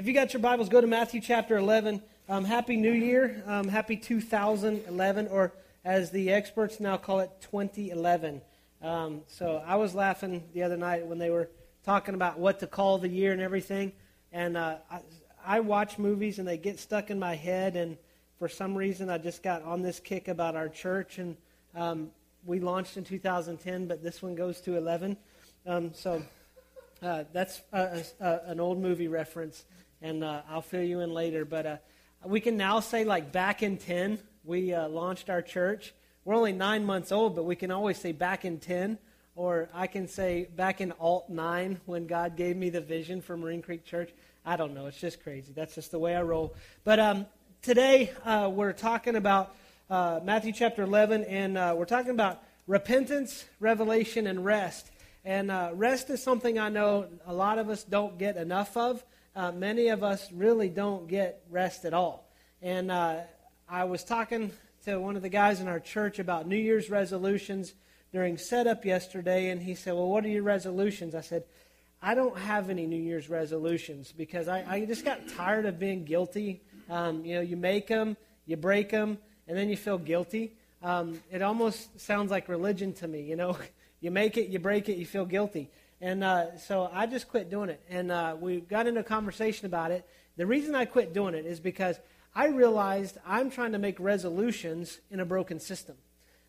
If you got your Bibles, go to Matthew chapter 11. Um, happy New Year. Um, happy 2011, or as the experts now call it, 2011. Um, so I was laughing the other night when they were talking about what to call the year and everything. And uh, I, I watch movies and they get stuck in my head. And for some reason, I just got on this kick about our church. And um, we launched in 2010, but this one goes to 11. Um, so uh, that's a, a, an old movie reference, and uh, I'll fill you in later. But uh, we can now say, like, back in 10, we uh, launched our church. We're only nine months old, but we can always say back in 10. Or I can say back in alt 9 when God gave me the vision for Marine Creek Church. I don't know. It's just crazy. That's just the way I roll. But um, today uh, we're talking about uh, Matthew chapter 11, and we're talking about repentance, revelation, and rest. And uh, rest is something I know a lot of us don't get enough of. Uh, many of us really don't get rest at all. And uh, I was talking to one of the guys in our church about New Year's resolutions during setup yesterday, and he said, Well, what are your resolutions? I said, I don't have any New Year's resolutions because I, I just got tired of being guilty. Um, you know, you make them, you break them, and then you feel guilty. Um, it almost sounds like religion to me, you know. You make it, you break it, you feel guilty. And uh, so I just quit doing it. And uh, we got into a conversation about it. The reason I quit doing it is because I realized I'm trying to make resolutions in a broken system.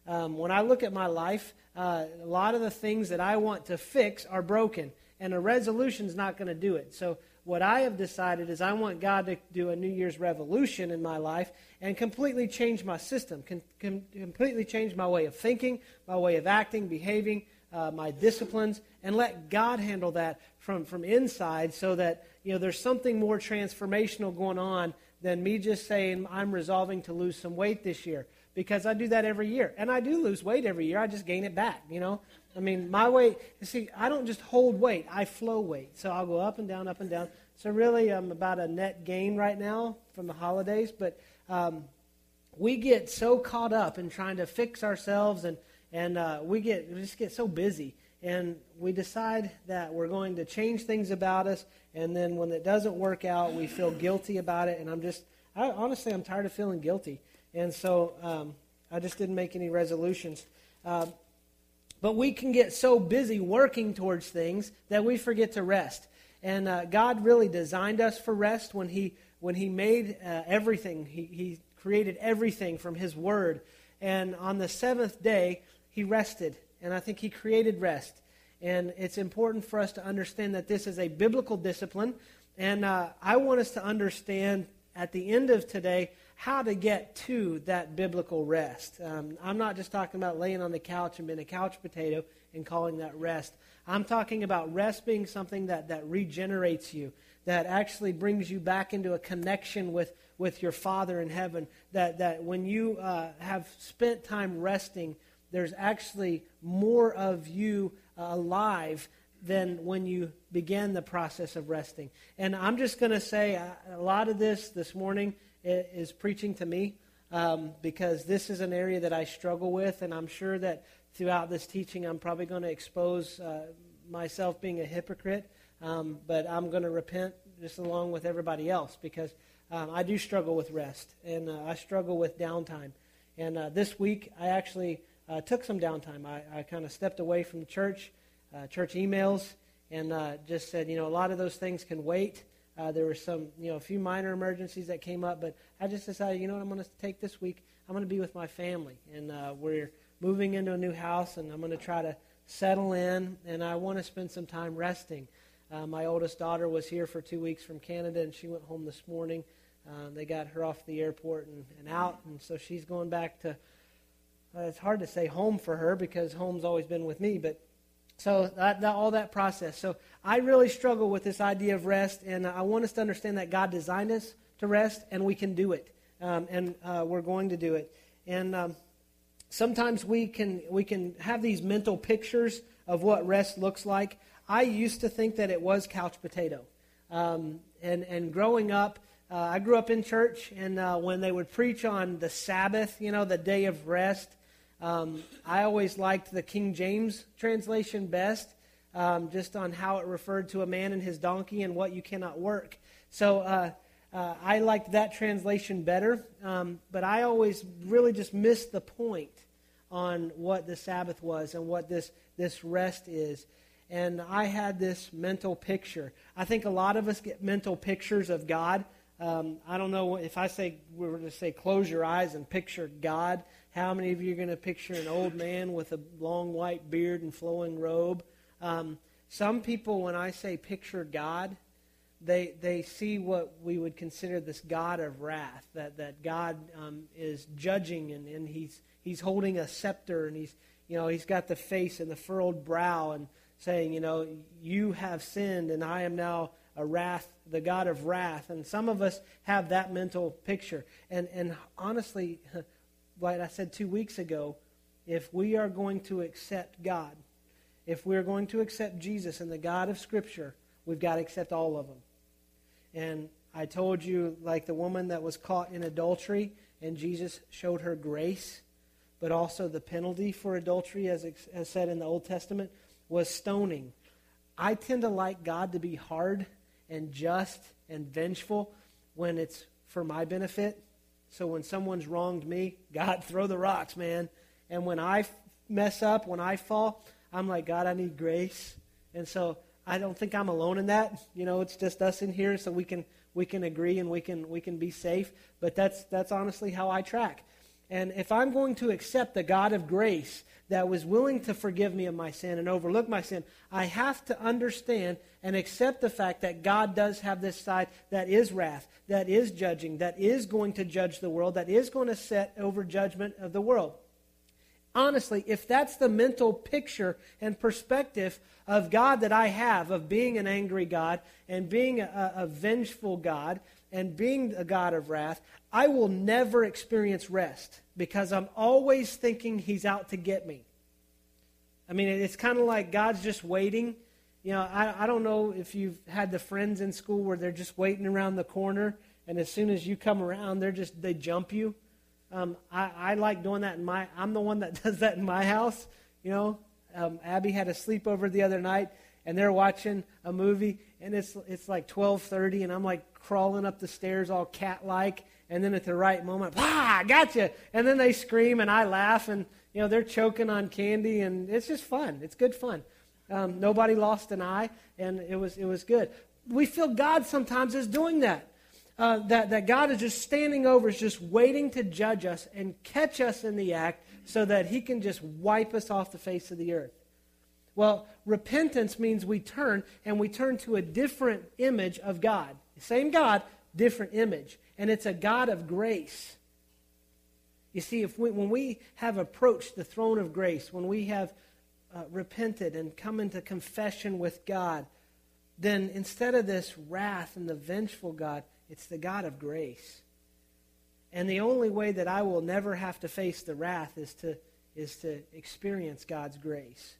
Um, when I look at my life, uh, a lot of the things that I want to fix are broken, and a resolution is not going to do it. So, what I have decided is I want God to do a New Year's revolution in my life and completely change my system, com- com- completely change my way of thinking, my way of acting, behaving, uh, my disciplines, and let God handle that from, from inside so that you know there's something more transformational going on than me just saying I'm resolving to lose some weight this year because I do that every year. And I do lose weight every year. I just gain it back, you know. I mean, my weight, see, I don't just hold weight, I flow weight. So I'll go up and down, up and down. So really, I'm about a net gain right now from the holidays. But um, we get so caught up in trying to fix ourselves, and and uh, we get we just get so busy, and we decide that we're going to change things about us, and then when it doesn't work out, we feel guilty about it. And I'm just, I, honestly, I'm tired of feeling guilty, and so um, I just didn't make any resolutions. Um, but we can get so busy working towards things that we forget to rest. And uh, God really designed us for rest when He when He made uh, everything. He, he created everything from His Word. And on the seventh day, He rested. And I think He created rest. And it's important for us to understand that this is a biblical discipline. And uh, I want us to understand at the end of today how to get to that biblical rest. Um, I'm not just talking about laying on the couch and being a couch potato and calling that rest. I'm talking about rest being something that, that regenerates you, that actually brings you back into a connection with, with your Father in heaven. That, that when you uh, have spent time resting, there's actually more of you uh, alive than when you began the process of resting. And I'm just going to say uh, a lot of this this morning is preaching to me um, because this is an area that I struggle with, and I'm sure that throughout this teaching I'm probably going to expose uh, myself being a hypocrite, um, but I'm going to repent just along with everybody else because um, I do struggle with rest and uh, I struggle with downtime. And uh, this week I actually uh, took some downtime. I, I kind of stepped away from church, uh, church emails, and uh, just said, you know, a lot of those things can wait. Uh, there were some, you know, a few minor emergencies that came up, but I just decided, you know what, I'm going to take this week. I'm going to be with my family, and uh, we're moving into a new house, and I'm going to try to settle in, and I want to spend some time resting. Uh, my oldest daughter was here for two weeks from Canada, and she went home this morning. They got her off the airport and, and out, and so she's going back to. Uh, it's hard to say home for her because home's always been with me, but so that, that, all that process. So I really struggle with this idea of rest, and I want us to understand that God designed us to rest, and we can do it, um, and uh, we're going to do it. And um, sometimes we can we can have these mental pictures of what rest looks like. I used to think that it was couch potato, um, and and growing up. Uh, I grew up in church, and uh, when they would preach on the Sabbath, you know, the day of rest, um, I always liked the King James translation best um, just on how it referred to a man and his donkey and what you cannot work. So uh, uh, I liked that translation better, um, but I always really just missed the point on what the Sabbath was and what this, this rest is. And I had this mental picture. I think a lot of us get mental pictures of God. Um, I don't know if I say we were to say close your eyes and picture God. How many of you are going to picture an old man with a long white beard and flowing robe? Um, some people, when I say picture God, they they see what we would consider this God of wrath. That that God um, is judging and, and he's he's holding a scepter and he's you know he's got the face and the furrowed brow and saying you know you have sinned and I am now a wrath the God of wrath. And some of us have that mental picture. And and honestly, like I said two weeks ago, if we are going to accept God, if we're going to accept Jesus and the God of Scripture, we've got to accept all of them. And I told you, like the woman that was caught in adultery, and Jesus showed her grace, but also the penalty for adultery, as, as said in the Old Testament, was stoning. I tend to like God to be hard and just and vengeful when it's for my benefit. So when someone's wronged me, God, throw the rocks, man. And when I mess up, when I fall, I'm like, God, I need grace. And so I don't think I'm alone in that. You know, it's just us in here, so we can we can agree and we can we can be safe. But that's that's honestly how I track. And if I'm going to accept the God of grace that was willing to forgive me of my sin and overlook my sin, I have to understand and accept the fact that God does have this side that is wrath, that is judging, that is going to judge the world, that is going to set over judgment of the world. Honestly, if that's the mental picture and perspective of God that I have, of being an angry God and being a, a, vengeful God and being a God of wrath, I will never experience rest because I'm always thinking He's out to get me. I mean, it's kind of like God's just waiting. You know, I, I don't know if you've had the friends in school where they're just waiting around the corner, and as soon as you come around, they're just, they jump you. Um, I, I like doing that in my. I'm the one that does that in my house. You know, um, Abby had a sleepover the other night, and they're watching a movie, and it's it's like 12:30, and I'm like crawling up the stairs all cat-like, and then at the right moment, ah, gotcha! And then they scream, and I laugh, and you know they're choking on candy, and it's just fun. It's good fun. Um, nobody lost an eye, and it was it was good. We feel God sometimes is doing that uh, that, that God is just standing over, is just waiting to judge us and catch us in the act so that he can just wipe us off the face of the earth. Well, repentance means we turn and we turn to a different image of God. Same God, different image. And it's a God of grace. You see, if we, when we have approached the throne of grace, when we have uh, repented and come into confession with God, then instead of this wrath and the vengeful God, it's the God of grace. And the only way that I will never have to face the wrath is to, is to experience God's grace.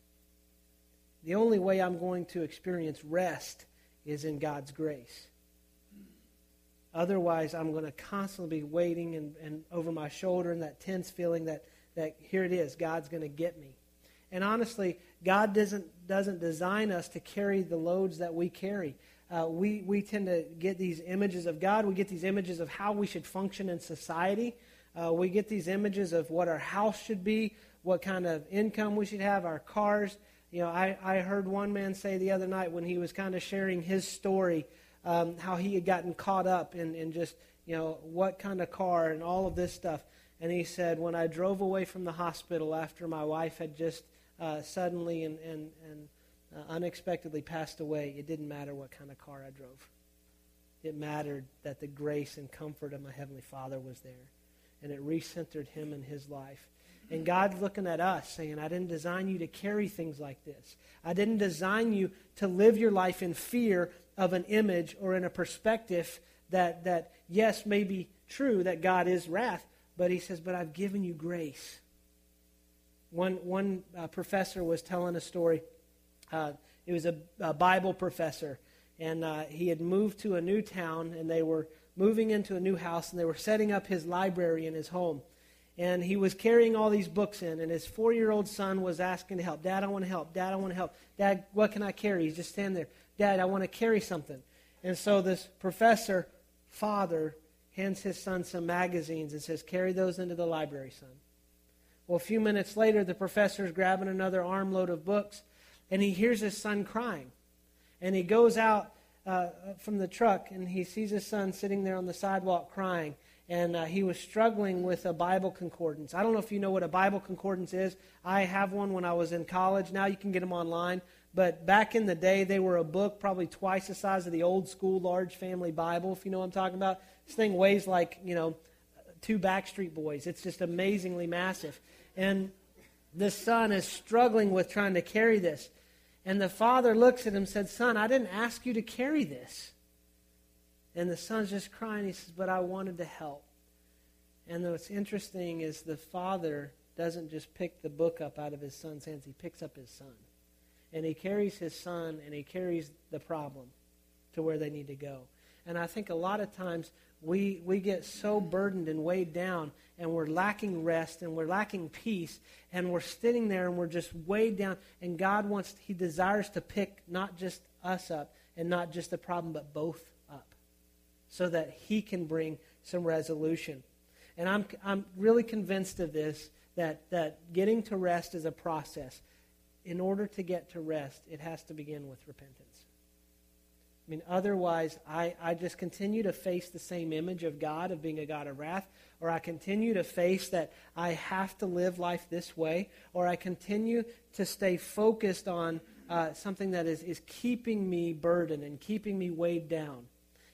The only way I'm going to experience rest is in God's grace. Otherwise, I'm going to constantly be waiting and, and over my shoulder and that tense feeling that, that here it is, God's going to get me. And honestly, God doesn't, doesn't design us to carry the loads that we carry uh, we, we tend to get these images of God. We get these images of how we should function in society. Uh, we get these images of what our house should be, what kind of income we should have, our cars. You know, I, I heard one man say the other night when he was kind of sharing his story, um, how he had gotten caught up in, in just, you know, what kind of car and all of this stuff. And he said, when I drove away from the hospital after my wife had just uh, suddenly and, and, and uh, unexpectedly passed away, it didn't matter what kind of car I drove. It mattered that the grace and comfort of my Heavenly Father was there. And it recentered him in his life. And God's looking at us saying, I didn't design you to carry things like this. I didn't design you to live your life in fear of an image or in a perspective that, that yes, may be true that God is wrath, but he says, but I've given you grace. One, one uh, professor was telling a story uh, it was a, a, Bible professor, and uh, he had moved to a new town, and they were moving into a new house, and they were setting up his library in his home. And he was carrying all these books in, and his four year old son was asking to help. Dad, I want to help. Dad, I want to help. Dad, what can I carry? He's just standing there. Dad, I want to carry something. And so this professor, father, hands his son some magazines and says, Carry those into the library, son. Well, a few minutes later, the professor is grabbing another armload of books, and he hears his son crying. And he goes out uh, from the truck, and he sees his son sitting there on the sidewalk crying. And uh, he was struggling with a Bible concordance. I don't know if you know what a Bible concordance is. I have one when I was in college. Now you can get them online. But back in the day, they were a book probably twice the size of the old school large family Bible, if you know what I'm talking about. This thing weighs like, you know, two Backstreet Boys. It's just amazingly massive. And this son is struggling with trying to carry this. And the father looks at him and said, Son, I didn't ask you to carry this. And the son's just crying. He says, But I wanted to help. And what's interesting is the father doesn't just pick the book up out of his son's hands, he picks up his son and he carries his son and he carries the problem to where they need to go. And I think a lot of times we, we get so burdened and weighed down and we're lacking rest and we're lacking peace and we're sitting there and we're just weighed down. And God wants, He desires to pick not just us up and not just the problem, but both so that He can bring some resolution. And I'm, I'm really convinced of this that, that getting to rest is a process in order to get to rest, it has to begin with repentance. I mean, otherwise, I, I just continue to face the same image of God, of being a God of wrath, or I continue to face that I have to live life this way, or I continue to stay focused on uh, something that is, is keeping me burdened and keeping me weighed down.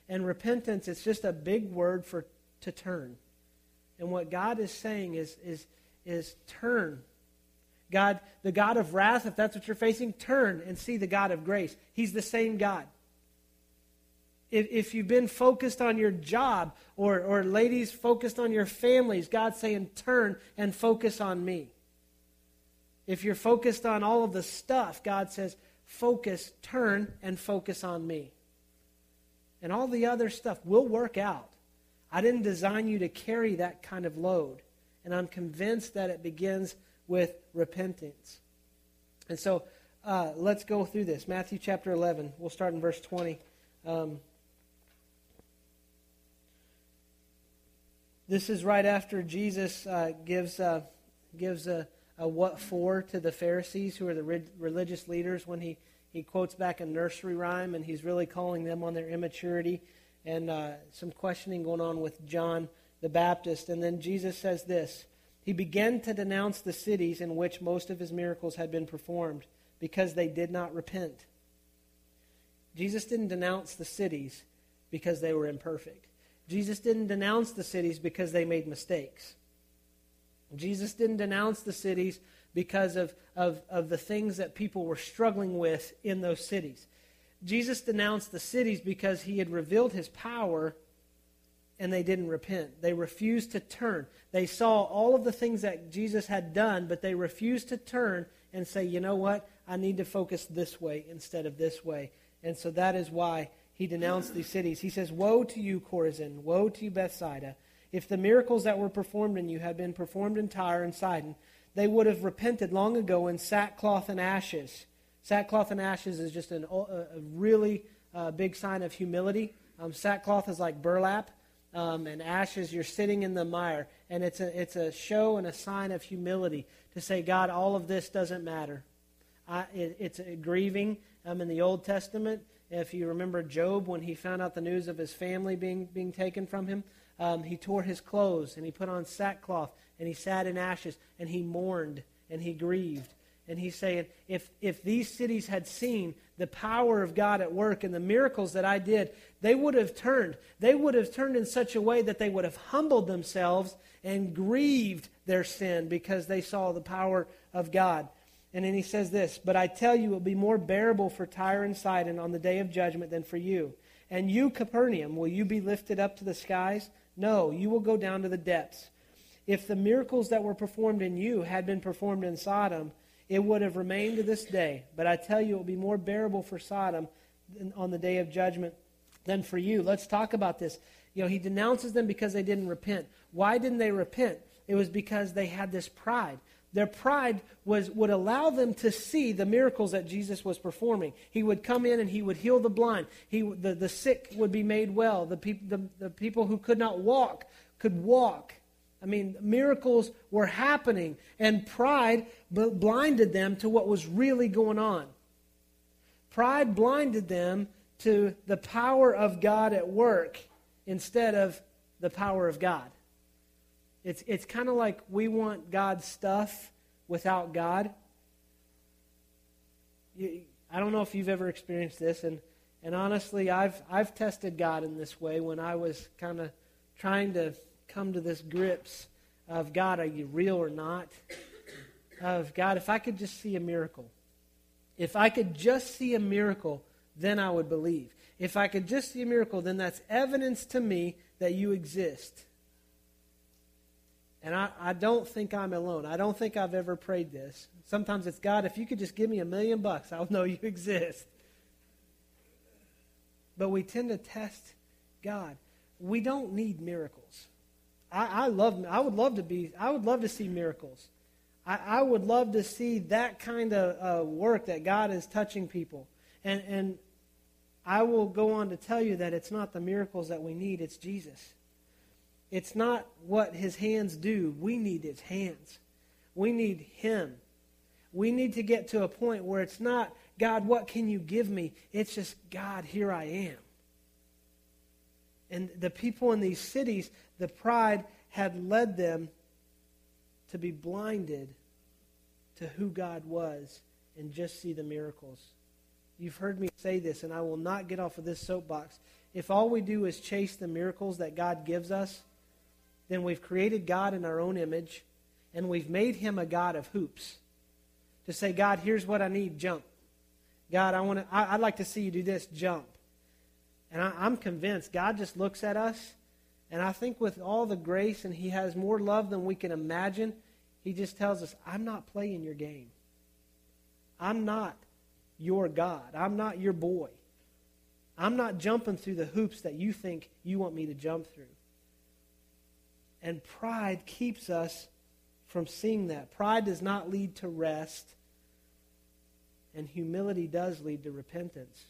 And repentance, it's just a big word for to turn. And what God is saying is, is, is turn God, the God of wrath, if that's what you're facing, turn and see the God of grace. He's the same God. If, if you've been focused on your job, or, or ladies focused on your families, God's saying, turn and focus on me. If you're focused on all of the stuff, God says, focus, turn, and focus on me. And all the other stuff will work out. I didn't design you to carry that kind of load. And I'm convinced that it begins with repentance. And so uh, let's go through this. Matthew chapter 11. We'll start in verse 20. Um, this is right after Jesus uh, gives, uh, gives a, a, what for to the Pharisees, who are the re- religious leaders, when he, he quotes back a nursery rhyme, and he's really calling them on their immaturity and uh, some questioning going on with John the Baptist. And then Jesus says this he began to denounce the cities in which most of his miracles had been performed because they did not repent. Jesus didn't denounce the cities because they were imperfect. Jesus didn't denounce the cities because they made mistakes. Jesus didn't denounce the cities because of, of, of the things that people were struggling with in those cities. Jesus denounced the cities because he had revealed his power and they didn't repent. They refused to turn. They saw all of the things that Jesus had done, but they refused to turn and say, you know what? I need to focus this way instead of this way. And so that is why he denounced these cities. He says, Woe to you, Chorazin! Woe to you, Bethsaida! If the miracles that were performed in you had been performed in Tyre and Sidon, they would have repented long ago in sackcloth and ashes. Sackcloth and ashes is just an, a, really uh, big sign of humility. Um, sackcloth is like burlap um, and ashes, you're sitting in the mire. And it's a, it's a show and a sign of humility to say, God, all of this doesn't matter. I, it, it's grieving um, in the Old Testament. If you remember Job, when he found out the news of his family being, being taken from him, um, he tore his clothes and he put on sackcloth and he sat in ashes and he mourned and he grieved. And he's saying, if, if these cities had seen the power of God at work and the miracles that I did, they would have turned. They would have turned in such a way that they would have humbled themselves and grieved their sin because they saw the power of God. And then he says this But I tell you, it will be more bearable for Tyre and Sidon on the day of judgment than for you. And you, Capernaum, will you be lifted up to the skies? No, you will go down to the depths. If the miracles that were performed in you had been performed in Sodom, it would have remained to this day. But I tell you, it will be more bearable for Sodom on the day of judgment than for you. Let's talk about this. You know, he denounces them because they didn't repent. Why didn't they repent? It was because they had this pride. Their pride was, would allow them to see the miracles that Jesus was performing. He would come in and he would heal the blind. He, the, the sick would be made well. The, peop, the, the people who could not walk could walk. I mean, miracles were happening, and pride blinded them to what was really going on. Pride blinded them to the power of God at work instead of the power of God. It's, it's kind of like we want God's stuff without God. You, I don't know if you've ever experienced this, and, and honestly, I've, I've tested God in this way when I was kind of trying to come to this grips of God, are you real or not? Of God, if I could just see a miracle. If I could just see a miracle, then I would believe. If I could just see a miracle, then that's evidence to me that you exist. And I, I don't think I'm alone. I don't think I've ever prayed this. Sometimes it's God, if you could just give me a million bucks, I'll know you exist. But we tend to test God. We don't need miracles. I, I love. I would love to be. I would love to see miracles. I, I would love to see that kind of uh, work that God is touching people. And and I will go on to tell you that it's not the miracles that we need. It's Jesus. It's not what his hands do. We need his hands. We need him. We need to get to a point where it's not, God, what can you give me? It's just, God, here I am. And the people in these cities, the pride had led them to be blinded to who God was and just see the miracles. You've heard me say this, and I will not get off of this soapbox. If all we do is chase the miracles that God gives us, then we've created God in our own image, and we've made him a God of hoops. To say, God, here's what I need, jump. God, I want to, I, would like to see you do this, jump. And I, I'm convinced God just looks at us, and I think with all the grace, and He has more love than we can imagine, He just tells us, I'm not playing your game. I'm not your God. I'm not your boy. I'm not jumping through the hoops that you think you want me to jump through. And pride keeps us from seeing that. Pride does not lead to rest, and humility does lead to repentance.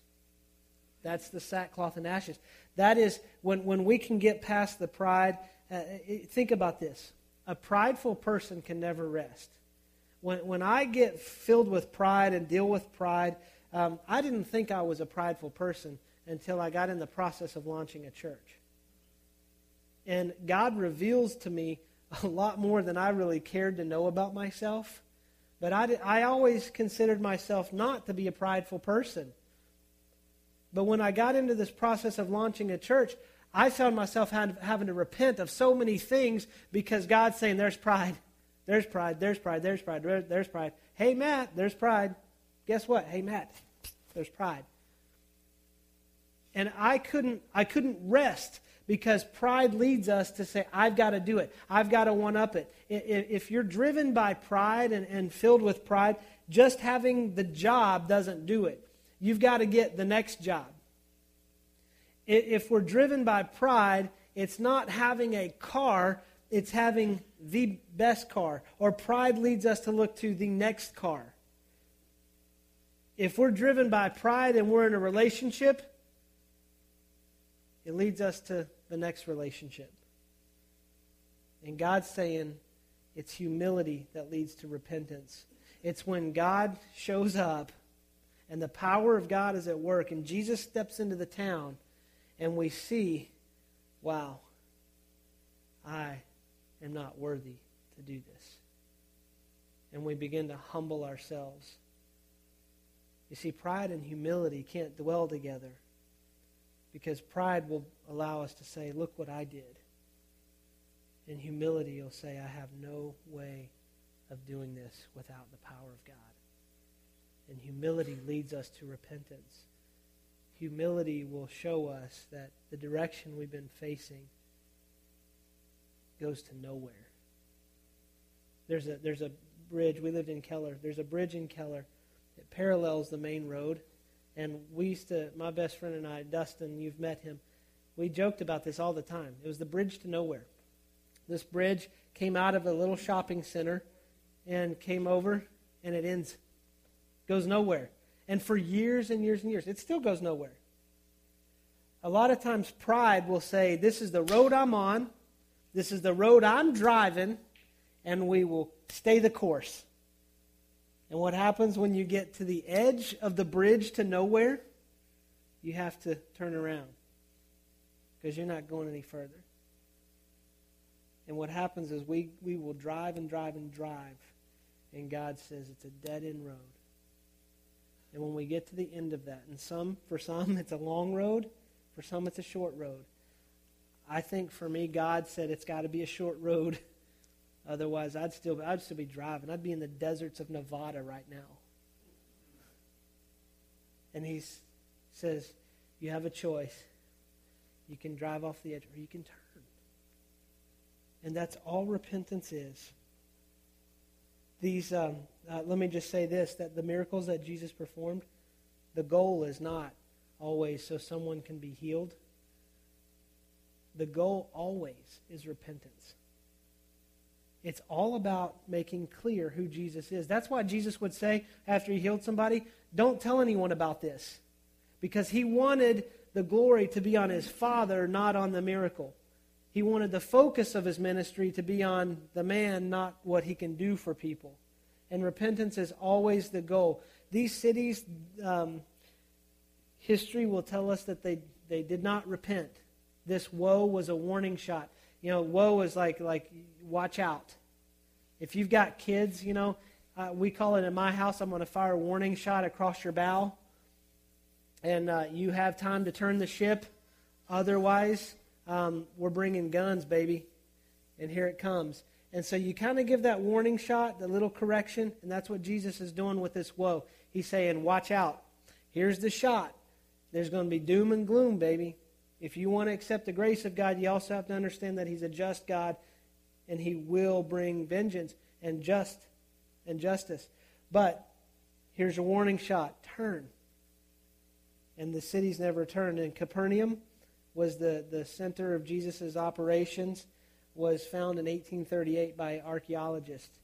That's the sackcloth and ashes. That is when, when we can get past the pride. Uh, think about this a prideful person can never rest. When, when I get filled with pride and deal with pride, um, I didn't think I was a prideful person until I got in the process of launching a church. And God reveals to me a lot more than I really cared to know about myself. But I, I always considered myself not to be a prideful person. But when I got into this process of launching a church, I found myself having to repent of so many things because God's saying, There's pride. There's pride. There's pride. There's pride. There's pride. Hey, Matt, there's pride. Guess what? Hey, Matt, there's pride. And I couldn't, I couldn't rest because pride leads us to say, I've got to do it. I've got to one up it. If you're driven by pride and, and filled with pride, just having the job doesn't do it. You've got to get the next job. If we're driven by pride, it's not having a car, it's having the best car. Or pride leads us to look to the next car. If we're driven by pride and we're in a relationship, it leads us to the next relationship. And God's saying it's humility that leads to repentance. It's when God shows up and the power of God is at work, and Jesus steps into the town, and we see, wow, I am not worthy to do this. And we begin to humble ourselves. You see, pride and humility can't dwell together. Because pride will allow us to say, look what I did. And humility will say, I have no way of doing this without the power of God. And humility leads us to repentance. Humility will show us that the direction we've been facing goes to nowhere. There's a, there's a bridge. We lived in Keller. There's a bridge in Keller that parallels the main road. And we used to, my best friend and I, Dustin, you've met him, we joked about this all the time. It was the bridge to nowhere. This bridge came out of a little shopping center and came over, and it ends, goes nowhere. And for years and years and years, it still goes nowhere. A lot of times, pride will say, This is the road I'm on, this is the road I'm driving, and we will stay the course. And what happens when you get to the edge of the bridge to nowhere? You have to turn around because you're not going any further. And what happens is we, we will drive and drive and drive, and God says it's a dead end road. And when we get to the end of that, and some for some it's a long road, for some it's a short road. I think for me, God said it's got to be a short road. Otherwise, I'd still I'd still be driving. I'd be in the deserts of Nevada right now. And He says, "You have a choice. You can drive off the edge, or you can turn." And that's all repentance is. These, um, uh, let me just say this that the miracles that Jesus performed, the goal is not always so someone can be healed. The goal always is repentance. It's all about making clear who Jesus is. That's why Jesus would say after he healed somebody, don't tell anyone about this. Because he wanted the glory to be on his Father, not on the miracle. He wanted the focus of his ministry to be on the man, not what he can do for people. And repentance is always the goal. These cities, um, history will tell us that they, they did not repent. This woe was a warning shot. You know, woe is like, like watch out. If you've got kids, you know, uh, we call it in my house, I'm going to fire a warning shot across your bow. And uh, you have time to turn the ship. Otherwise, um, we're bringing guns, baby. And here it comes. And so you kind of give that warning shot, the little correction, and that's what Jesus is doing with this woe. He's saying, watch out. Here's the shot. There's going to be doom and gloom, baby. If you want to accept the grace of God, you also have to understand that He's a just God and He will bring vengeance and just and justice. But here's a warning shot. Turn. And the cities never turned. In Capernaum, was the, the center of Jesus' operations, was found in 1838 by archaeologists.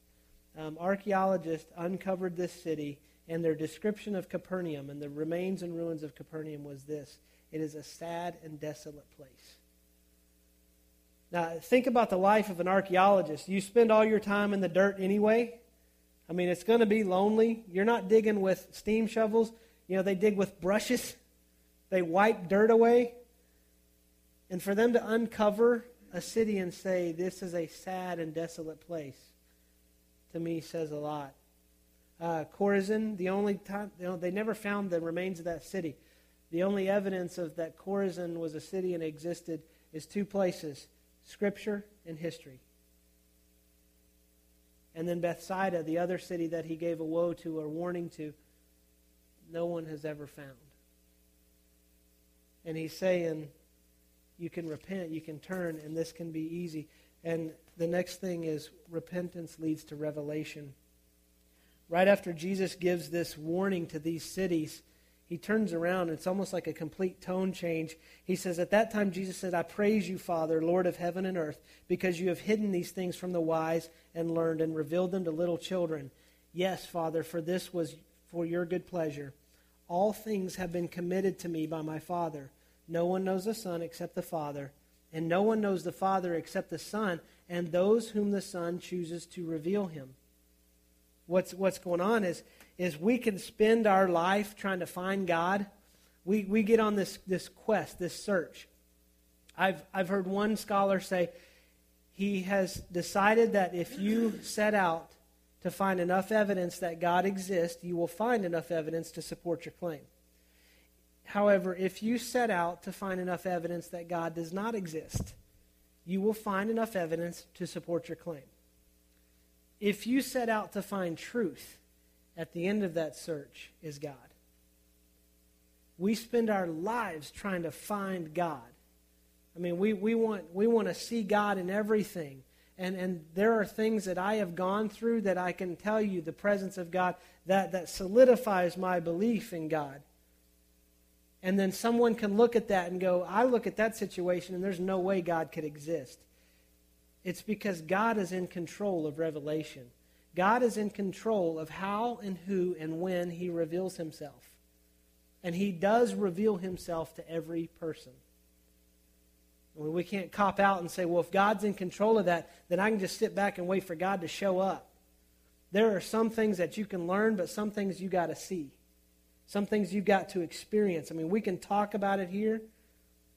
Um, archaeologists uncovered this city, and their description of Capernaum and the remains and ruins of Capernaum was this it is a sad and desolate place. Now, think about the life of an archaeologist. You spend all your time in the dirt anyway. I mean, it's going to be lonely. You're not digging with steam shovels. You know, they dig with brushes, they wipe dirt away. And for them to uncover a city and say, this is a sad and desolate place, to me says a lot. Uh, Chorazin, the only time, you know, they never found the remains of that city. The only evidence of that Chorazin was a city and existed is two places Scripture and history. And then Bethsaida, the other city that he gave a woe to or warning to, no one has ever found. And he's saying, you can repent, you can turn, and this can be easy. And the next thing is repentance leads to revelation. Right after Jesus gives this warning to these cities, he turns around. It's almost like a complete tone change. He says, At that time, Jesus said, I praise you, Father, Lord of heaven and earth, because you have hidden these things from the wise and learned and revealed them to little children. Yes, Father, for this was for your good pleasure. All things have been committed to me by my Father. No one knows the Son except the Father, and no one knows the Father except the Son, and those whom the Son chooses to reveal him. What's, what's going on is, is we can spend our life trying to find God. We, we get on this, this quest, this search. I've, I've heard one scholar say he has decided that if you set out to find enough evidence that God exists, you will find enough evidence to support your claim. However, if you set out to find enough evidence that God does not exist, you will find enough evidence to support your claim. If you set out to find truth, at the end of that search is God. We spend our lives trying to find God. I mean, we, we, want, we want to see God in everything. And, and there are things that I have gone through that I can tell you the presence of God that, that solidifies my belief in God. And then someone can look at that and go, I look at that situation and there's no way God could exist. It's because God is in control of revelation. God is in control of how and who and when he reveals himself. And he does reveal himself to every person. We can't cop out and say, well, if God's in control of that, then I can just sit back and wait for God to show up. There are some things that you can learn, but some things you got to see. Some things you've got to experience. I mean, we can talk about it here,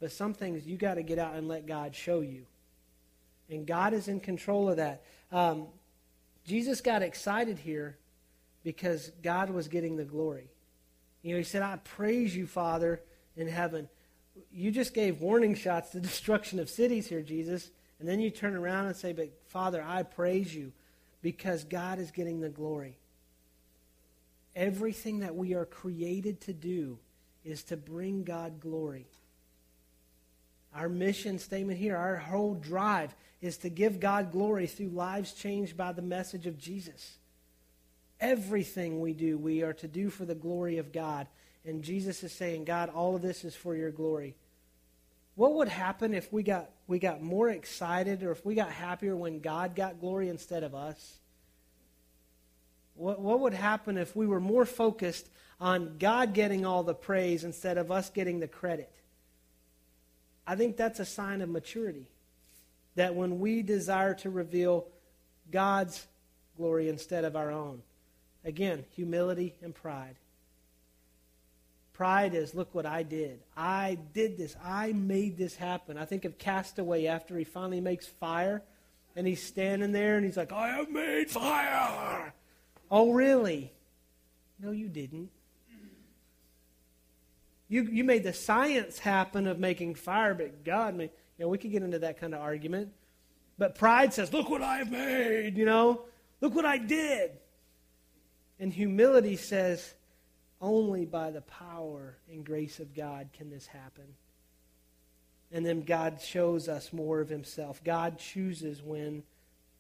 but some things you got to get out and let God show you. And God is in control of that. Um, Jesus got excited here because God was getting the glory. You know, he said, I praise you, Father, in heaven. You just gave warning shots to destruction of cities here, Jesus. And then you turn around and say, But Father, I praise you because God is getting the glory. Everything that we are created to do is to bring God glory. Our mission statement here, our whole drive, is to give God glory through lives changed by the message of Jesus. Everything we do, we are to do for the glory of God. And Jesus is saying, God, all of this is for your glory. What would happen if we got, we got more excited or if we got happier when God got glory instead of us? What, what would happen if we were more focused on God getting all the praise instead of us getting the credit? I think that's a sign of maturity. That when we desire to reveal God's glory instead of our own. Again, humility and pride. Pride is, look what I did. I did this. I made this happen. I think of Castaway after he finally makes fire and he's standing there and he's like, I have made fire. Oh, really? No, you didn't. You, you made the science happen of making fire, but God made. You know, we could get into that kind of argument. But pride says, look what I've made, you know? Look what I did. And humility says, only by the power and grace of God can this happen. And then God shows us more of himself. God chooses when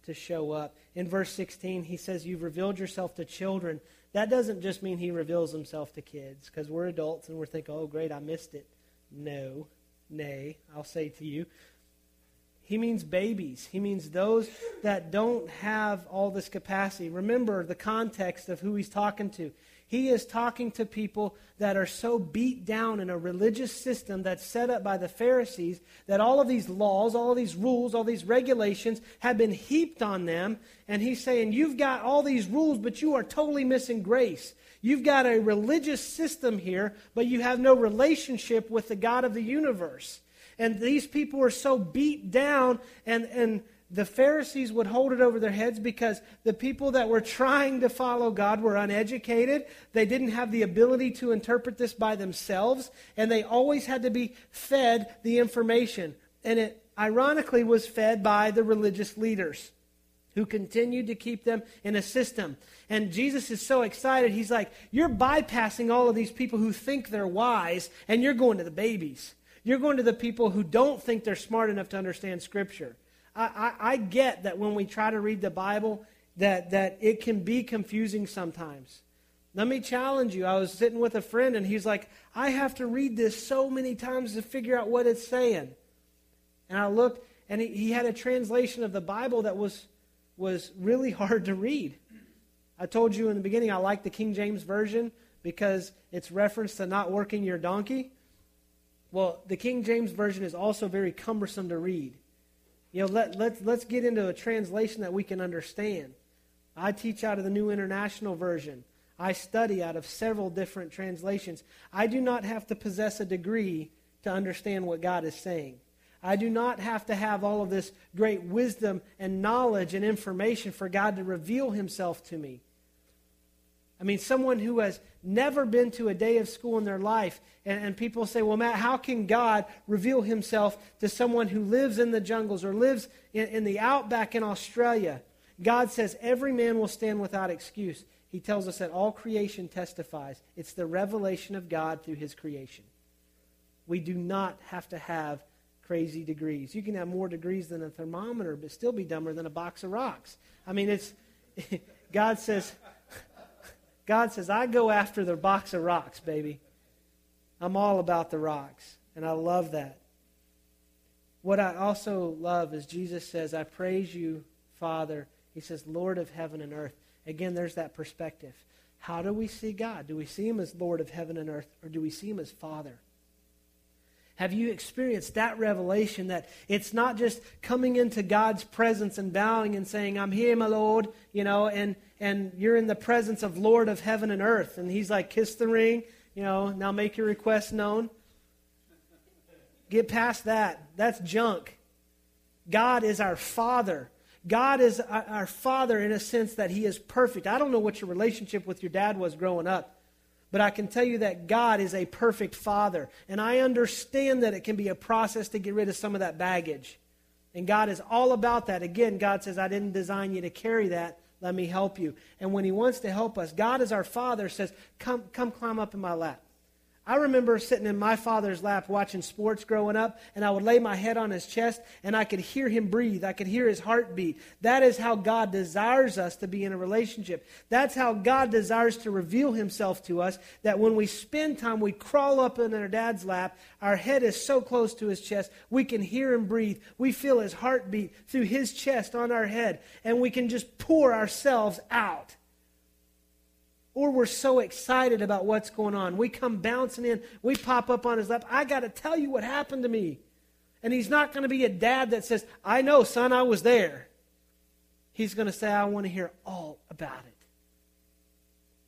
to show up. In verse 16, he says, You've revealed yourself to children. That doesn't just mean he reveals himself to kids, because we're adults and we're thinking, Oh, great, I missed it. No, nay, I'll say to you. He means babies. He means those that don't have all this capacity. Remember the context of who he's talking to. He is talking to people that are so beat down in a religious system that's set up by the Pharisees that all of these laws, all of these rules, all these regulations have been heaped on them. And he's saying, You've got all these rules, but you are totally missing grace. You've got a religious system here, but you have no relationship with the God of the universe. And these people are so beat down and, and the Pharisees would hold it over their heads because the people that were trying to follow God were uneducated. They didn't have the ability to interpret this by themselves, and they always had to be fed the information. And it ironically was fed by the religious leaders who continued to keep them in a system. And Jesus is so excited. He's like, You're bypassing all of these people who think they're wise, and you're going to the babies. You're going to the people who don't think they're smart enough to understand Scripture. I, I, get that when we try to read the Bible, that, that it can be confusing sometimes. Let me challenge you. I was sitting with a friend, and he's like, I have to read this so many times to figure out what it's saying. And I looked, and he, he had a translation of the Bible that was, was really hard to read. I told you in the beginning I like the King James Version because it's reference to not working your donkey. Well, the King James Version is also very cumbersome to read. You know, let, let's, let's get into a translation that we can understand. I teach out of the New International Version. I study out of several different translations. I do not have to possess a degree to understand what God is saying. I do not have to have all of this great wisdom and knowledge and information for God to reveal himself to me. I mean, someone who has never been to a day of school in their life, and, and, people say, Well, Matt, how can God reveal himself to someone who lives in the jungles or lives in, in the outback in Australia? God says, Every man will stand without excuse. He tells us that all creation testifies. It's the revelation of God through his creation. We do not have to have crazy degrees. You can have more degrees than a thermometer, but still be dumber than a box of rocks. I mean, it's God says, God says, I go after the box of rocks, baby. I'm all about the rocks, and I love that. What I also love is Jesus says, I praise you, Father. He says, Lord of heaven and earth. Again, there's that perspective. How do we see God? Do we see him as Lord of heaven and earth, or do we see him as Father? Have you experienced that revelation that it's not just coming into God's presence and bowing and saying, I'm here, my Lord, you know, and, and you're in the presence of Lord of heaven and earth. And he's like, kiss the ring, you know, now make your request known. Get past that. That's junk. God is our Father. God is our Father in a sense that He is perfect. I don't know what your relationship with your dad was growing up. But I can tell you that God is a perfect father. And I understand that it can be a process to get rid of some of that baggage. And God is all about that. Again, God says, I didn't design you to carry that. Let me help you. And when He wants to help us, God as our Father says, Come, come climb up in my lap. I remember sitting in my father's lap watching sports growing up, and I would lay my head on his chest, and I could hear him breathe. I could hear his heartbeat. That is how God desires us to be in a relationship. That's how God desires to reveal himself to us, that when we spend time, we crawl up in our dad's lap, our head is so close to his chest, we can hear him breathe. We feel his heartbeat through his chest on our head, and we can just pour ourselves out or we're so excited about what's going on. We come bouncing in, we pop up on his lap. I got to tell you what happened to me. And he's not going to be a dad that says, I know, son, I was there. He's going to say, I want to hear all about it.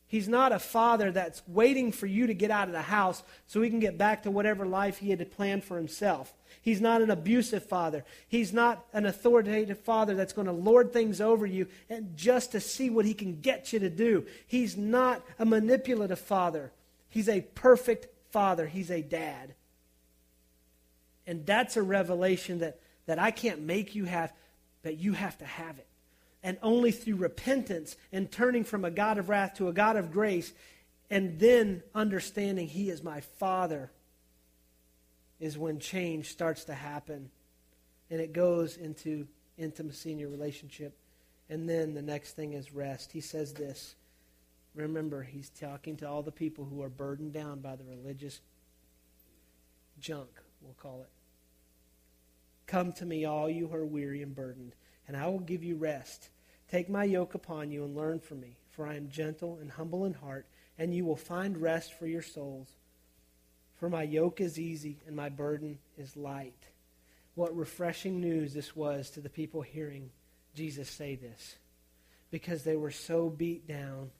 He's not a father that's waiting for you to get out of the house so he can get back to whatever life he had planned for himself. He's not an abusive father. He's not an authoritative father that's going to lord things over you and just to see what he can get you to do. He's not a manipulative father. He's a perfect father. He's a dad. And that's a revelation that, that I can't make you have, but you have to have it and only through repentance and turning from a God of wrath to a God of grace, and then understanding He is my Father, is when change starts to happen. And it goes into intimacy in your relationship. And then the next thing is rest. He says this. Remember, he's talking to all the people who are burdened down by the religious junk, we'll call it. Come to me, all you who are weary and burdened, and I will give you rest. Take my yoke upon you and learn from me, for I am gentle and humble in heart, and you will find rest for your souls. For my yoke is easy and my burden is light. What refreshing news this was to the people hearing Jesus say this, because they were so beat down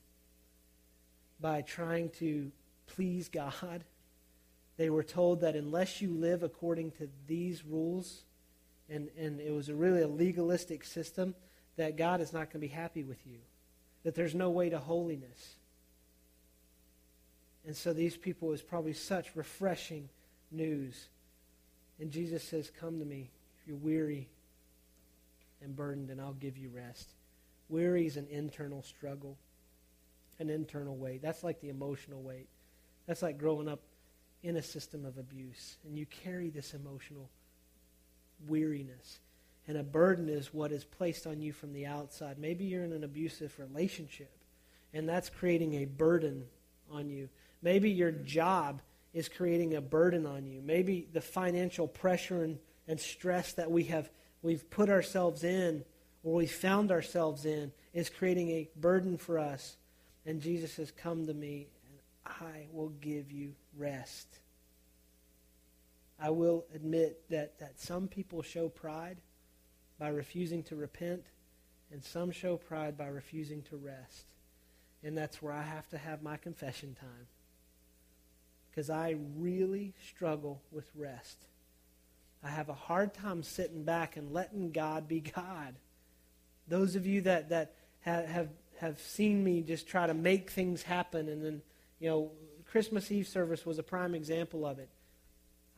by trying to please God. They were told that unless you live according to these rules, and, and it was a really a legalistic system, that God is not going to be happy with you, that there's no way to holiness. And so these people is probably such refreshing news. And Jesus says, Come to me if you're weary and burdened, and I'll give you rest. Weary is an internal struggle, an internal weight. That's like the emotional weight. That's like growing up in a system of abuse, and you carry this emotional weariness. And a burden is what is placed on you from the outside. Maybe you're in an abusive relationship, and that's creating a burden on you. Maybe your job is creating a burden on you. Maybe the financial pressure and, and stress that we have we've put ourselves in or we found ourselves in is creating a burden for us. And Jesus says, Come to me, and I will give you rest. I will admit that, that some people show pride by refusing to repent, and some show pride by refusing to rest. And that's where I have to have my confession time. Because I really struggle with rest. I have a hard time sitting back and letting God be God. Those of you that, that have, have, have seen me just try to make things happen, and then, you know, Christmas Eve service was a prime example of it.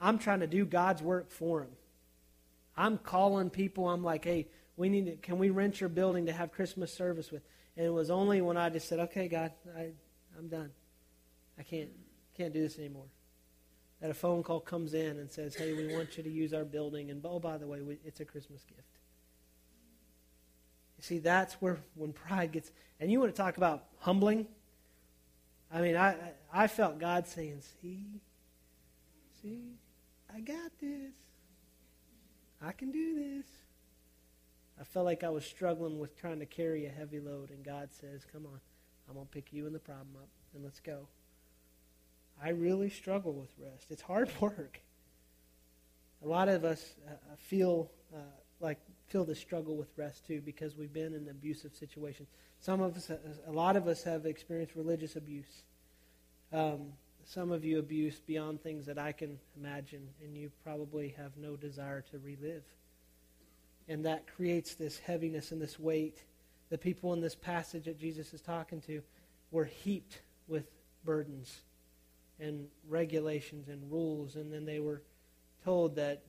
I'm trying to do God's work for him. I'm calling people. I'm like, hey, we need to, can we rent your building to have Christmas service with? And it was only when I just said, okay, God, I, I'm done. I can't, can't do this anymore. That a phone call comes in and says, hey, we want you to use our building. And oh, by the way, we, it's a Christmas gift. You see, that's where when pride gets, and you want to talk about humbling. I mean, I, I felt God saying, see, see, I got this. I can do this. I felt like I was struggling with trying to carry a heavy load, and God says, Come on, I'm going to pick you and the problem up, and let's go. I really struggle with rest. It's hard work. A lot of us uh, feel uh, like feel the struggle with rest too because we've been in abusive situations. Some of us, a lot of us, have experienced religious abuse. Um, some of you abuse beyond things that I can imagine, and you probably have no desire to relive. And that creates this heaviness and this weight. The people in this passage that Jesus is talking to were heaped with burdens and regulations and rules, and then they were told that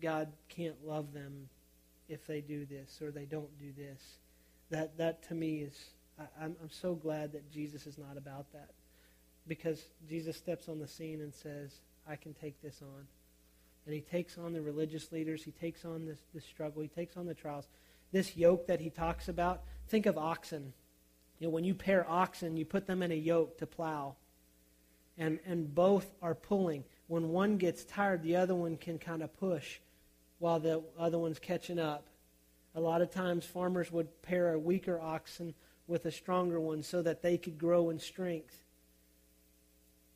God can't love them if they do this or they don't do this. That, that to me is, I, I'm, I'm so glad that Jesus is not about that because Jesus steps on the scene and says, I can take this on. And he takes on the religious leaders. He takes on this, this struggle. He takes on the trials. This yoke that he talks about, think of oxen. You know, when you pair oxen, you put them in a yoke to plow. And, and both are pulling. When one gets tired, the other one can kind of push while the other one's catching up. A lot of times, farmers would pair a weaker oxen with a stronger one so that they could grow in strength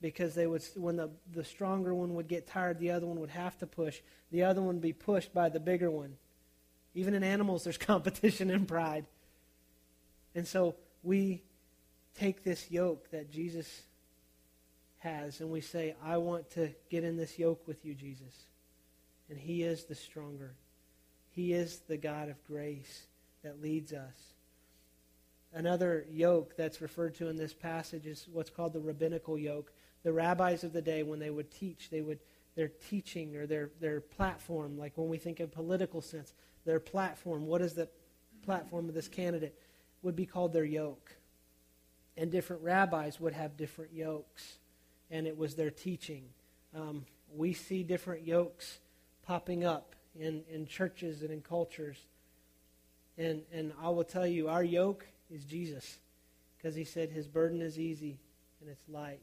because they would when the, the stronger one would get tired the other one would have to push. The other one would be pushed by the bigger one. Even in animals there's competition and pride. And so we take this yoke that jesus has and we say i want to get in this yoke with you jesus. And he is the stronger. He is the god of grace that leads us. Another yoke that's referred to in this passage is what's called the rabbinical yoke the rabbis of the day, when they would teach, they would their teaching or their, their platform, like when we think in political sense, their platform, what is the platform of this candidate, would be called their yoke. And different rabbis would have different yokes, and it was their teaching. Um, we see different yokes popping up in, in churches and in cultures. And, and I will tell you, our yoke is Jesus, because he said his burden is easy and it's light.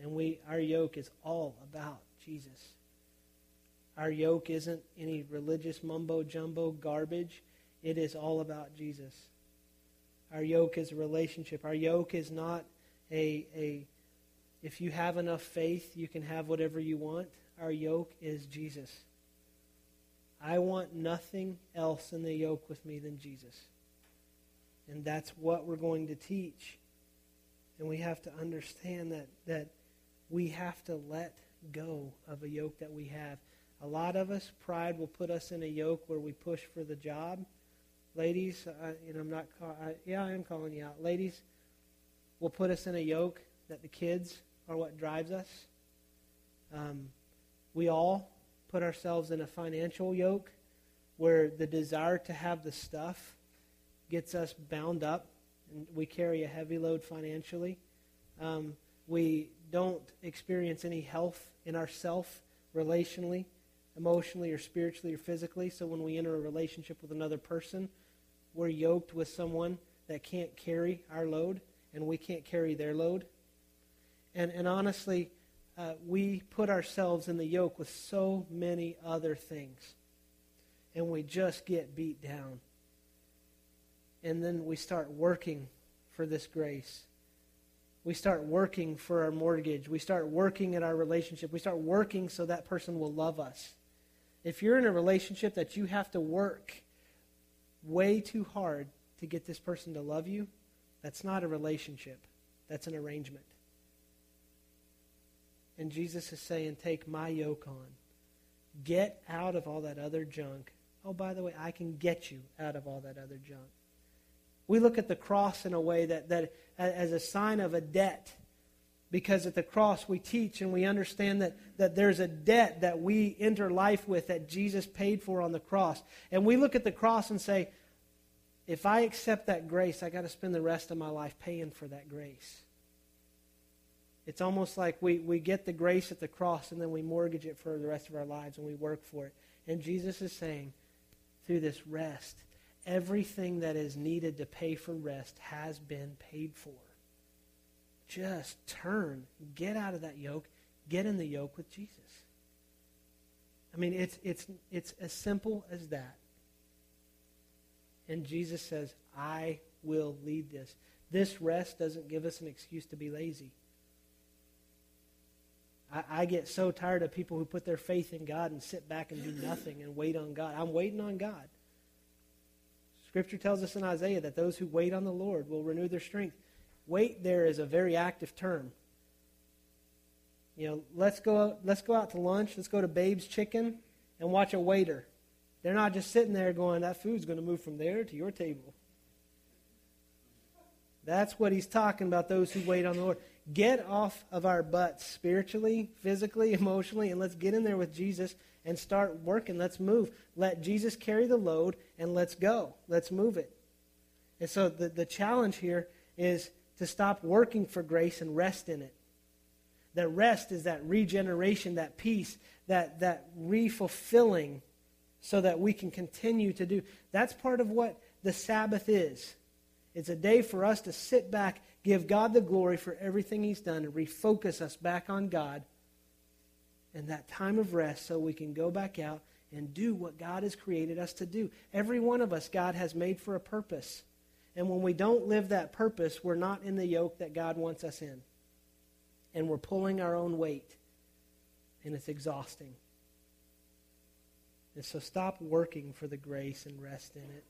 And we our yoke is all about Jesus. Our yoke isn't any religious mumbo jumbo garbage. It is all about Jesus. Our yoke is a relationship. Our yoke is not a, a if you have enough faith, you can have whatever you want. Our yoke is Jesus. I want nothing else in the yoke with me than Jesus. And that's what we're going to teach. And we have to understand that that we have to let go of a yoke that we have. A lot of us, pride will put us in a yoke where we push for the job. Ladies, uh, know, I'm not, call, I, yeah, I am calling you out. Ladies will put us in a yoke that the kids are what drives us. Um, we all put ourselves in a financial yoke where the desire to have the stuff gets us bound up and we carry a heavy load financially. Um, we don't experience any health in ourself relationally, emotionally, or spiritually, or physically. So when we enter a relationship with another person, we're yoked with someone that can't carry our load, and we can't carry their load. And, and honestly, uh, we put ourselves in the yoke with so many other things, and we just get beat down. And then we start working for this grace we start working for our mortgage. We start working in our relationship. We start working so that person will love us. If you're in a relationship that you have to work way too hard to get this person to love you, that's not a relationship. That's an arrangement. And Jesus is saying, Take my yoke on. Get out of all that other junk. Oh, by the way, I can get you out of all that other junk. We look at the cross in a way that, that as a sign of a debt. Because at the cross we teach and we understand that, that there's a debt that we enter life with that Jesus paid for on the cross. And we look at the cross and say, if I accept that grace, I got to spend the rest of my life paying for that grace. It's almost like we, we get the grace at the cross and then we mortgage it for the rest of our lives and we work for it. And Jesus is saying, through this rest, Everything that is needed to pay for rest has been paid for. Just turn, get out of that yoke, get in the yoke with Jesus. I mean, it's, it's, it's as simple as that. And Jesus says, I will lead this. This rest doesn't give us an excuse to be lazy. I, I, get so tired of people who put their faith in God and sit back and do nothing and wait on God. I'm waiting on God. Scripture tells us in Isaiah that those who wait on the Lord will renew their strength. Wait there is a very active term. You know, let's go let's go out to lunch, let's go to Babe's Chicken and watch a waiter. They're not just sitting there going, that food's going to move from there to your table. That's what he's talking about, those who wait on the Lord. Get off of our butts spiritually, physically, emotionally, and let's get in there with Jesus and start working. Let's move. Let Jesus carry the load and let's go. Let's move it. And so the, the challenge here is to stop working for grace and rest in it. That rest is that regeneration, that peace, that, that refulfilling so that we can continue to do. That's part of what the Sabbath is. It's a day for us to sit back, give God the glory for everything He's done, and refocus us back on God and that time of rest so we can go back out and do what God has created us to do. Every one of us, God has made for a purpose. And when we don't live that purpose, we're not in the yoke that God wants us in. And we're pulling our own weight. And it's exhausting. And so stop working for the grace and rest in it.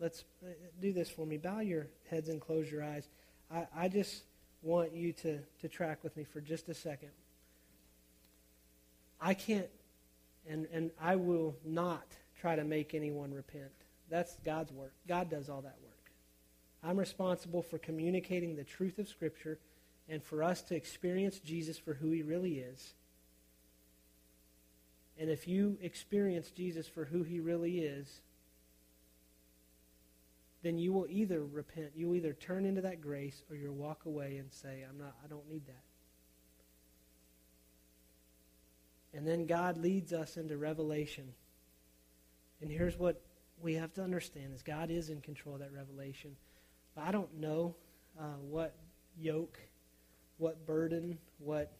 Let's uh, do this for me. Bow your heads and close your eyes. I, I just want you to, to track with me for just a second. I can't, and, and I will not try to make anyone repent. That's God's work. God does all that work. I'm responsible for communicating the truth of Scripture and for us to experience Jesus for who he really is. And if you experience Jesus for who he really is, then you will either repent, you will either turn into that grace, or you'll walk away and say, I'm not, I don't need that. And then God leads us into revelation. And here's what we have to understand is God is in control of that revelation. I don't know uh, what yoke, what burden, what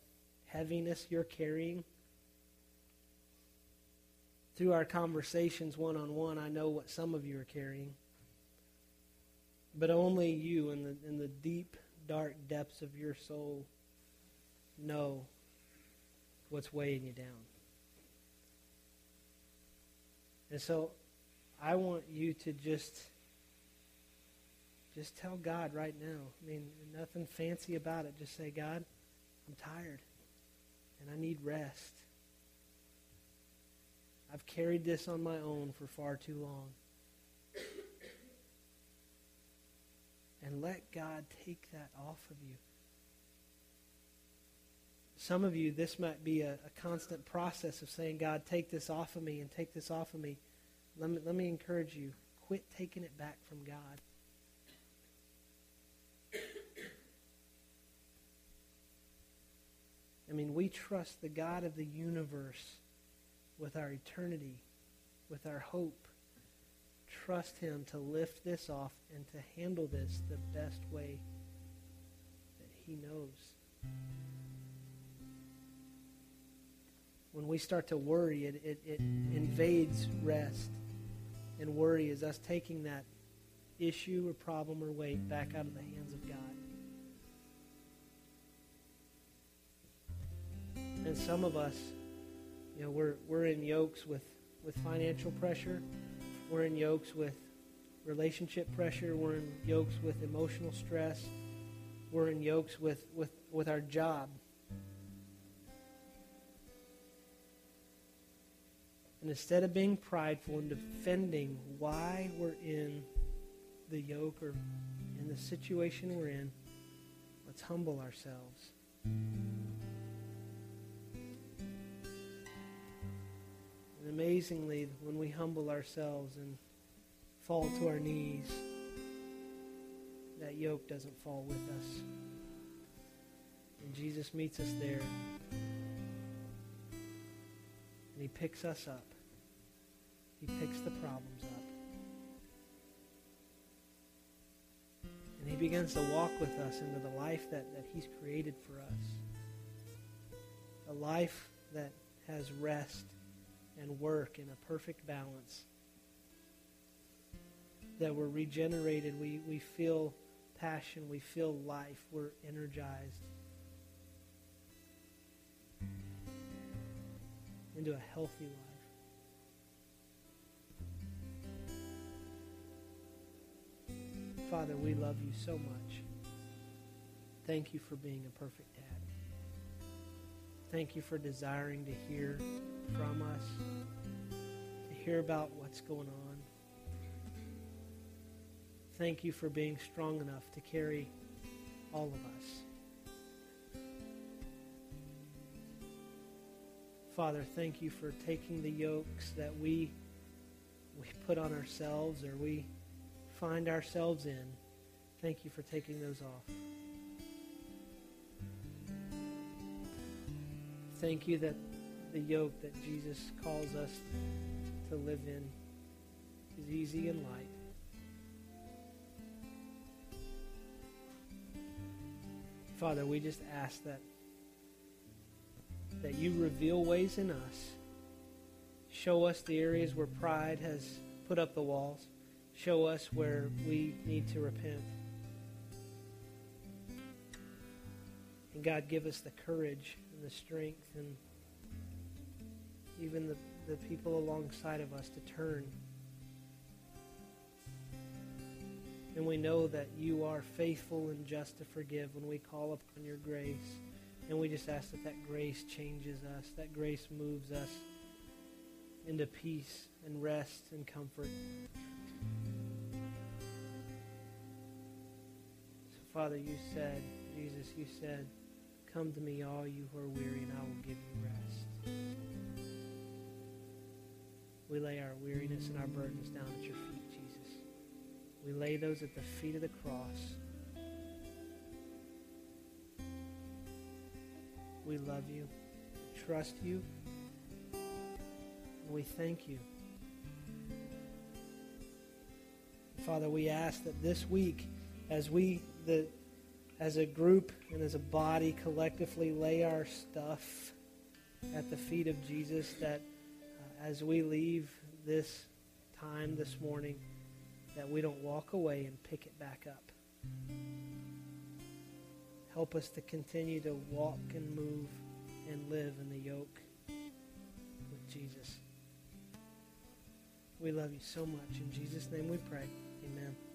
heaviness you're carrying. Through our conversations one on one, I know what some of you are carrying. But only you, in the, in the deep, dark depths of your soul, know what's weighing you down. And so I want you to just just tell God right now. I mean, nothing fancy about it. Just say, God, I'm tired and I need rest. I've carried this on my own for far too long. And let God take that off of you. Some of you, this might be a, a, constant process of saying, God, take this off of me and take this off of me. Let me, let me encourage you quit taking it back from God. I mean, we trust the God of the universe with our eternity, with our hope. Trust Him to lift this off and to handle this the best way that He knows. when we start to worry, it, it, it invades rest. And worry is us taking that issue or problem or weight back out of the hands of God. And some of us, you know, we're, we're in yokes with, with financial pressure. We're in yokes with relationship pressure. We're in yokes with emotional stress. We're in yokes with, with, with our job. And instead of being prideful and defending why we're in the yoke or in the situation we're in, let's humble ourselves. Amazingly, when we humble ourselves and fall to our knees, that yoke doesn't fall with us. And Jesus meets us there. And he picks us up. He picks the problems up. And he begins to walk with us into the life that, that he's created for us. A life that has rest and work in a perfect balance. That we're regenerated, we, we feel passion, we feel life, we're energized into a healthy life. Father, we love you so much. Thank you for being a perfect. Thank you for desiring to hear from us, to hear about what's going on. Thank you for being strong enough to carry all of us. Father, thank you for taking the yokes that we we put on ourselves or we find ourselves in. Thank you for taking those off. Thank you that the yoke that Jesus calls us to live in is easy and light. Father, we just ask that that you reveal ways in us. Show us the areas where pride has put up the walls. Show us where we need to repent. And God, give us the courage the strength and even the, the people alongside of us to turn. And we know that you are faithful and just to forgive when we call upon your grace. And we just ask that that grace changes us, that grace moves us into peace and rest and comfort. So, Father, you said, Jesus, you said, Come to me, all you who are weary, and I will give you rest. We lay our weariness and our burdens down at your feet, Jesus. We lay those at the feet of the cross. We love you, trust you, and we thank you. Father, we ask that this week, as we, the as a group and as a body collectively lay our stuff at the feet of Jesus that uh, as we leave this time this morning that we don't walk away and pick it back up. Help us to continue to walk and move and live in the yoke with Jesus. We love you so much. In Jesus' name we pray. Amen.